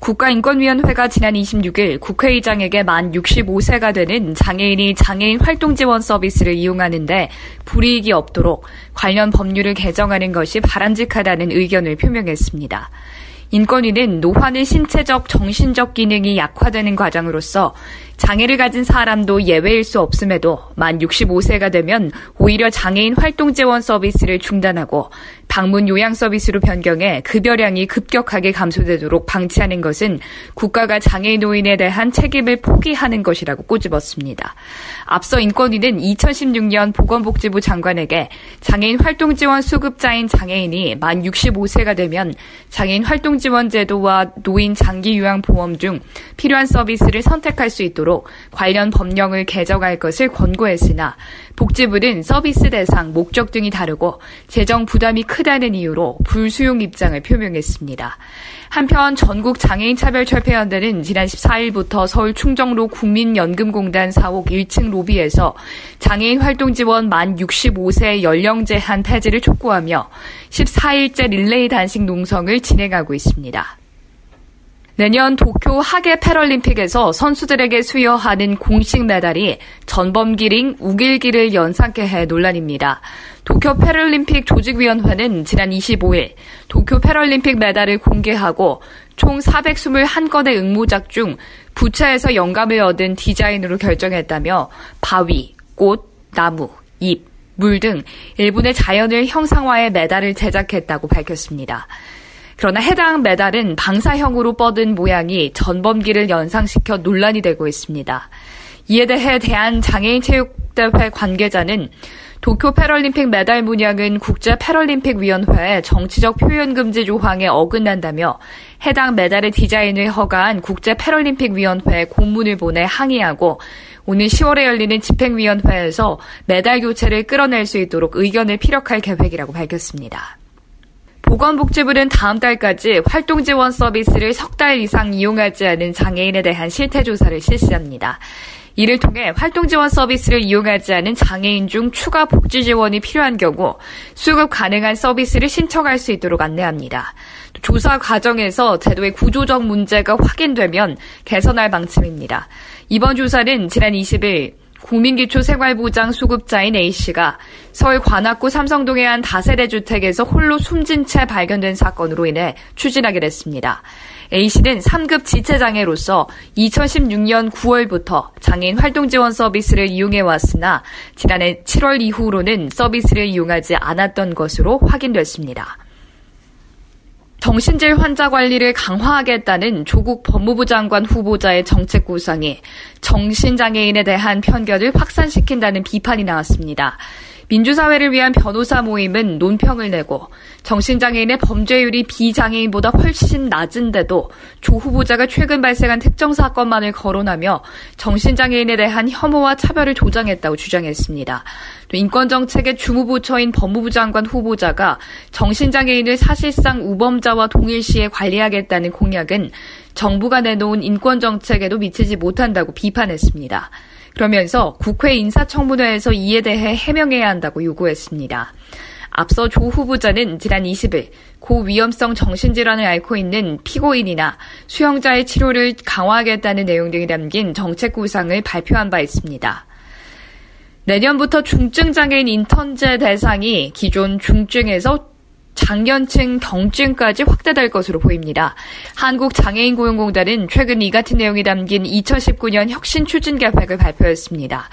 국가인권위원회가 지난 26일 국회의장에게 만 65세가 되는 장애인이 장애인 활동 지원 서비스를 이용하는데 불이익이 없도록 관련 법률을 개정하는 것이 바람직하다는 의견을 표명했습니다. 인권위는 노화는 신체적, 정신적 기능이 약화되는 과정으로서 장애를 가진 사람도 예외일 수 없음에도 만 65세가 되면 오히려 장애인 활동 지원 서비스를 중단하고 방문 요양 서비스로 변경해 급여량이 급격하게 감소되도록 방치하는 것은 국가가 장애인 노인에 대한 책임을 포기하는 것이라고 꼬집었습니다. 앞서 인권위는 2016년 보건복지부 장관에게 장애인 활동 지원 수급자인 장애인이 만 65세가 되면 장애인 활동 지원 제도와 노인 장기 요양 보험 중 필요한 서비스를 선택할 수 있도록 있도록 관련 법령을 개정할 것을 권고했으나 복지부는 서비스 대상, 목적 등이 다르고 재정 부담이 크다는 이유로 불수용 입장을 표명했습니다. 한편 전국 장애인 차별 철폐연대는 지난 14일부터 서울 충정로 국민연금공단 사옥 1층 로비에서 장애인 활동 지원 만 65세 연령 제한 폐지를 촉구하며 14일째 릴레이 단식 농성을 진행하고 있습니다. 내년 도쿄 하계 패럴림픽에서 선수들에게 수여하는 공식 메달이 전범기링 우길기를 연상케 해 논란입니다. 도쿄 패럴림픽 조직위원회는 지난 25일 도쿄 패럴림픽 메달을 공개하고 총 421건의 응모작 중 부차에서 영감을 얻은 디자인으로 결정했다며 바위, 꽃, 나무, 잎, 물 등 일본의 자연을 형상화해 메달을 제작했다고 밝혔습니다. 그러나 해당 메달은 방사형으로 뻗은 모양이 전범기를 연상시켜 논란이 되고 있습니다. 이에 대해 대한장애인체육대회 관계자는 도쿄 패럴림픽 메달 문양은 국제 패럴림픽 위원회의 정치적 표현 금지 조항에 어긋난다며 해당 메달의 디자인을 허가한 국제 패럴림픽 위원회에 공문을 보내 항의하고 오늘 10월에 열리는 집행위원회에서 메달 교체를 끌어낼 수 있도록 의견을 피력할 계획이라고 밝혔습니다. 보건복지부는 다음 달까지 활동 지원 서비스를 석 달 이상 이용하지 않은 장애인에 대한 실태 조사를 실시합니다. 이를 통해 활동 지원 서비스를 이용하지 않은 장애인 중 추가 복지 지원이 필요한 경우 수급 가능한 서비스를 신청할 수 있도록 안내합니다. 조사 과정에서 제도의 구조적 문제가 확인되면 개선할 방침입니다. 이번 조사는 지난 20일 국민기초생활보장 수급자인 A씨가 서울 관악구 삼성동의 한 다세대 주택에서 홀로 숨진 채 발견된 사건으로 인해 추진하게 됐습니다. A씨는 3급 지체장애로서 2016년 9월부터 장애인 활동 지원 서비스를 이용해 왔으나 지난해 7월 이후로는 서비스를 이용하지 않았던 것으로 확인됐습니다. 정신질 환자 관리를 강화하겠다는 조국 법무부 장관 후보자의 정책 구상이 정신장애인에 대한 편견을 확산시킨다는 비판이 나왔습니다. 민주사회를 위한 변호사 모임은 논평을 내고 정신장애인의 범죄율이 비장애인보다 훨씬 낮은데도 조 후보자가 최근 발생한 특정 사건만을 거론하며 정신장애인에 대한 혐오와 차별을 조장했다고 주장했습니다. 또 인권정책의 주무부처인 법무부 장관 후보자가 정신장애인을 사실상 우범자와 동일시에 관리하겠다는 공약은 정부가 내놓은 인권정책에도 미치지 못한다고 비판했습니다. 그러면서 국회 인사청문회에서 이에 대해 해명해야 한다고 요구했습니다. 앞서 조 후보자는 지난 20일 고위험성 정신질환을 앓고 있는 피고인이나 수용자의 치료를 강화하겠다는 내용 등이 담긴 정책 구상을 발표한 바 있습니다. 내년부터 중증장애인 인턴제 대상이 기존 중증에서 장년층 경증까지 확대될 것으로 보입니다. 한국장애인고용공단은 최근 이 같은 내용이 담긴 2019년 혁신 추진 계획을 발표했습니다.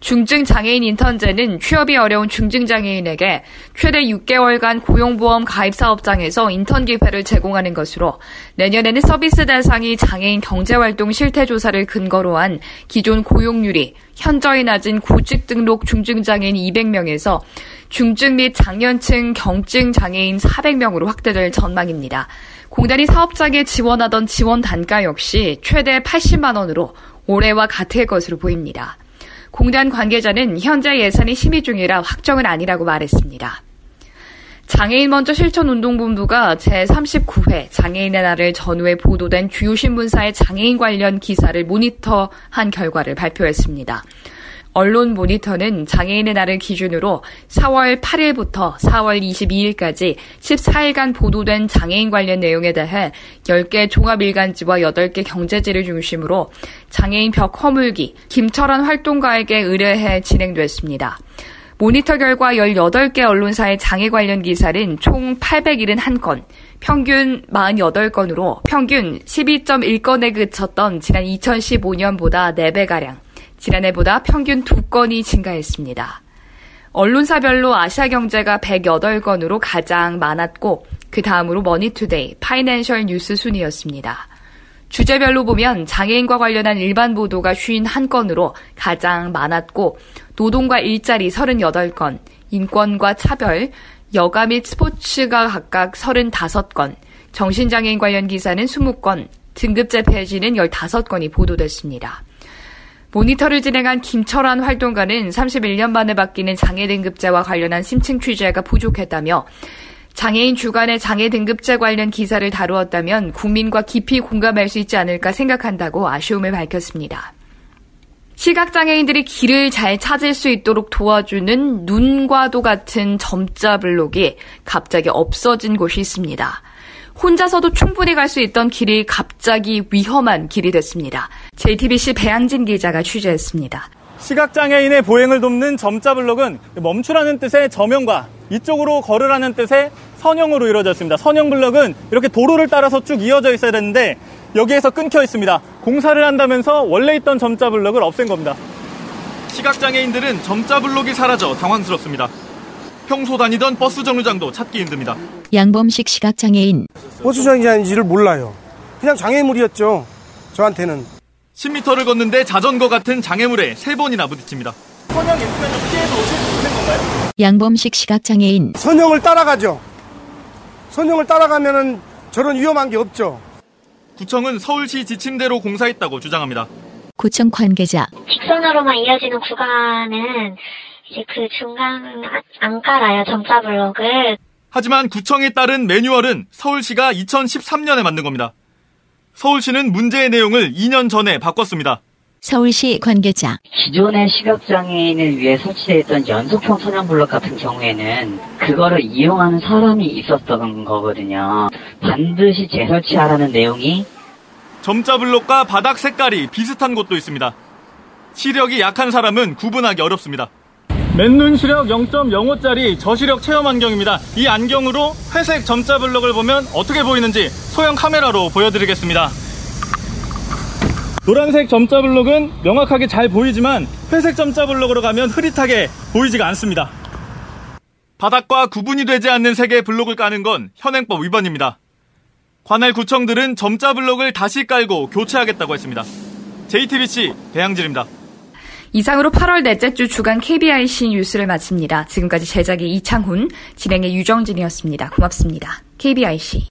중증 장애인 인턴제는 취업이 어려운 중증 장애인에게 최대 6개월간 고용보험 가입 사업장에서 인턴 기회를 제공하는 것으로 내년에는 서비스 대상이 장애인 경제활동 실태 조사를 근거로 한 기존 고용률이 현저히 낮은 구직 등록 중증 장애인 200명에서 중증 및 장년층 경증 장애인 400명으로 확대될 전망입니다. 공단이 사업장에 지원하던 지원 단가 역시 최대 80만 원으로 올해와 같을 것으로 보입니다. 공단 관계자는 현재 예산이 심의 중이라 확정은 아니라고 말했습니다. 장애인 먼저 실천운동본부가 제39회 장애인의 날을 전후에 보도된 주요 신문사의 장애인 관련 기사를 모니터한 결과를 발표했습니다. 언론 모니터는 장애인의 날을 기준으로 4월 8일부터 4월 22일까지 14일간 보도된 장애인 관련 내용에 대해 10개 종합일간지와 8개 경제지를 중심으로 장애인 벽 허물기, 김철환 활동가에게 의뢰해 진행됐습니다. 모니터 결과 18개 언론사의 장애 관련 기사는 총 871건, 평균 48건으로 평균 12.1건에 그쳤던 지난 2015년보다 4배가량, 지난해보다 평균 2건이 증가했습니다. 언론사별로 아시아 경제가 108건으로 가장 많았고 그 다음으로 머니투데이, 파이낸셜 뉴스 순이었습니다. 주제별로 보면 장애인과 관련한 일반 보도가 51건으로 가장 많았고 노동과 일자리 38건, 인권과 차별, 여가 및 스포츠가 각각 35건, 정신장애인 관련 기사는 20건, 등급제 폐지는 15건이 보도됐습니다. 모니터를 진행한 김철환 활동가는 31년 만에 바뀌는 장애 등급제와 관련한 심층 취재가 부족했다며 장애인 주간의 장애 등급제 관련 기사를 다루었다면 국민과 깊이 공감할 수 있지 않을까 생각한다고 아쉬움을 밝혔습니다. 시각장애인들이 길을 잘 찾을 수 있도록 도와주는 눈과도 같은 점자 블록이 갑자기 없어진 곳이 있습니다. 혼자서도 충분히 갈 수 있던 길이 갑자기 위험한 길이 됐습니다. JTBC 배양진 기자가 취재했습니다. 시각장애인의 보행을 돕는 점자 블록은 멈추라는 뜻의 저명과 이쪽으로 걸으라는 뜻의 선형으로 이루어져 있습니다. 선형 블록은 이렇게 도로를 따라서 쭉 이어져 있어야 되는데 여기에서 끊겨 있습니다. 공사를 한다면서 원래 있던 점자 블록을 없앤 겁니다. 시각장애인들은 점자 블록이 사라져 당황스럽습니다. 평소 다니던 버스 정류장도 찾기 힘듭니다. 양범식 시각장애인. 버스 정류장인지를 몰라요. 그냥 장애물이었죠. 저한테는. 10m를 걷는데 자전거 같은 장애물에 세 번이나 부딪힙니다. 선형 있으면 피해서 오실 수 있는 건가요? 양범식 시각장애인. 선형을 따라가죠. 선형을 따라가면은 저런 위험한 게 없죠. 구청은 서울시 지침대로 공사했다고 주장합니다. 구청 관계자. 직선으로만 이어지는 구간은 이제 그 중간 안 깔아요 점자 블록을. 하지만 구청에 따른 매뉴얼은 서울시가 2013년에 만든 겁니다. 서울시는 문제의 내용을 2년 전에 바꿨습니다. 서울시 관계자. 기존의 시각장애인을 위해 설치되어 있던 연속형 선형 블록 같은 경우에는 그거를 이용하는 사람이 있었던 거거든요. 반드시 재설치하라는 내용이 점자 블록과 바닥 색깔이 비슷한 곳도 있습니다. 시력이 약한 사람은 구분하기 어렵습니다. 맨눈 시력 0.05짜리 저시력 체험 안경입니다. 이 안경으로 회색 점자 블록을 보면 어떻게 보이는지 소형 카메라로 보여드리겠습니다. 노란색 점자 블록은 명확하게 잘 보이지만 회색 점자 블록으로 가면 흐릿하게 보이지가 않습니다. 바닥과 구분이 되지 않는 색의 블록을 까는 건 현행법 위반입니다. 관할 구청들은 점자 블록을 다시 깔고 교체하겠다고 했습니다. JTBC 배양질입니다. 이상으로 8월 넷째 주 주간 KBIC 뉴스를 마칩니다. 지금까지 제작의 이창훈, 진행의 유정진이었습니다. 고맙습니다. KBIC.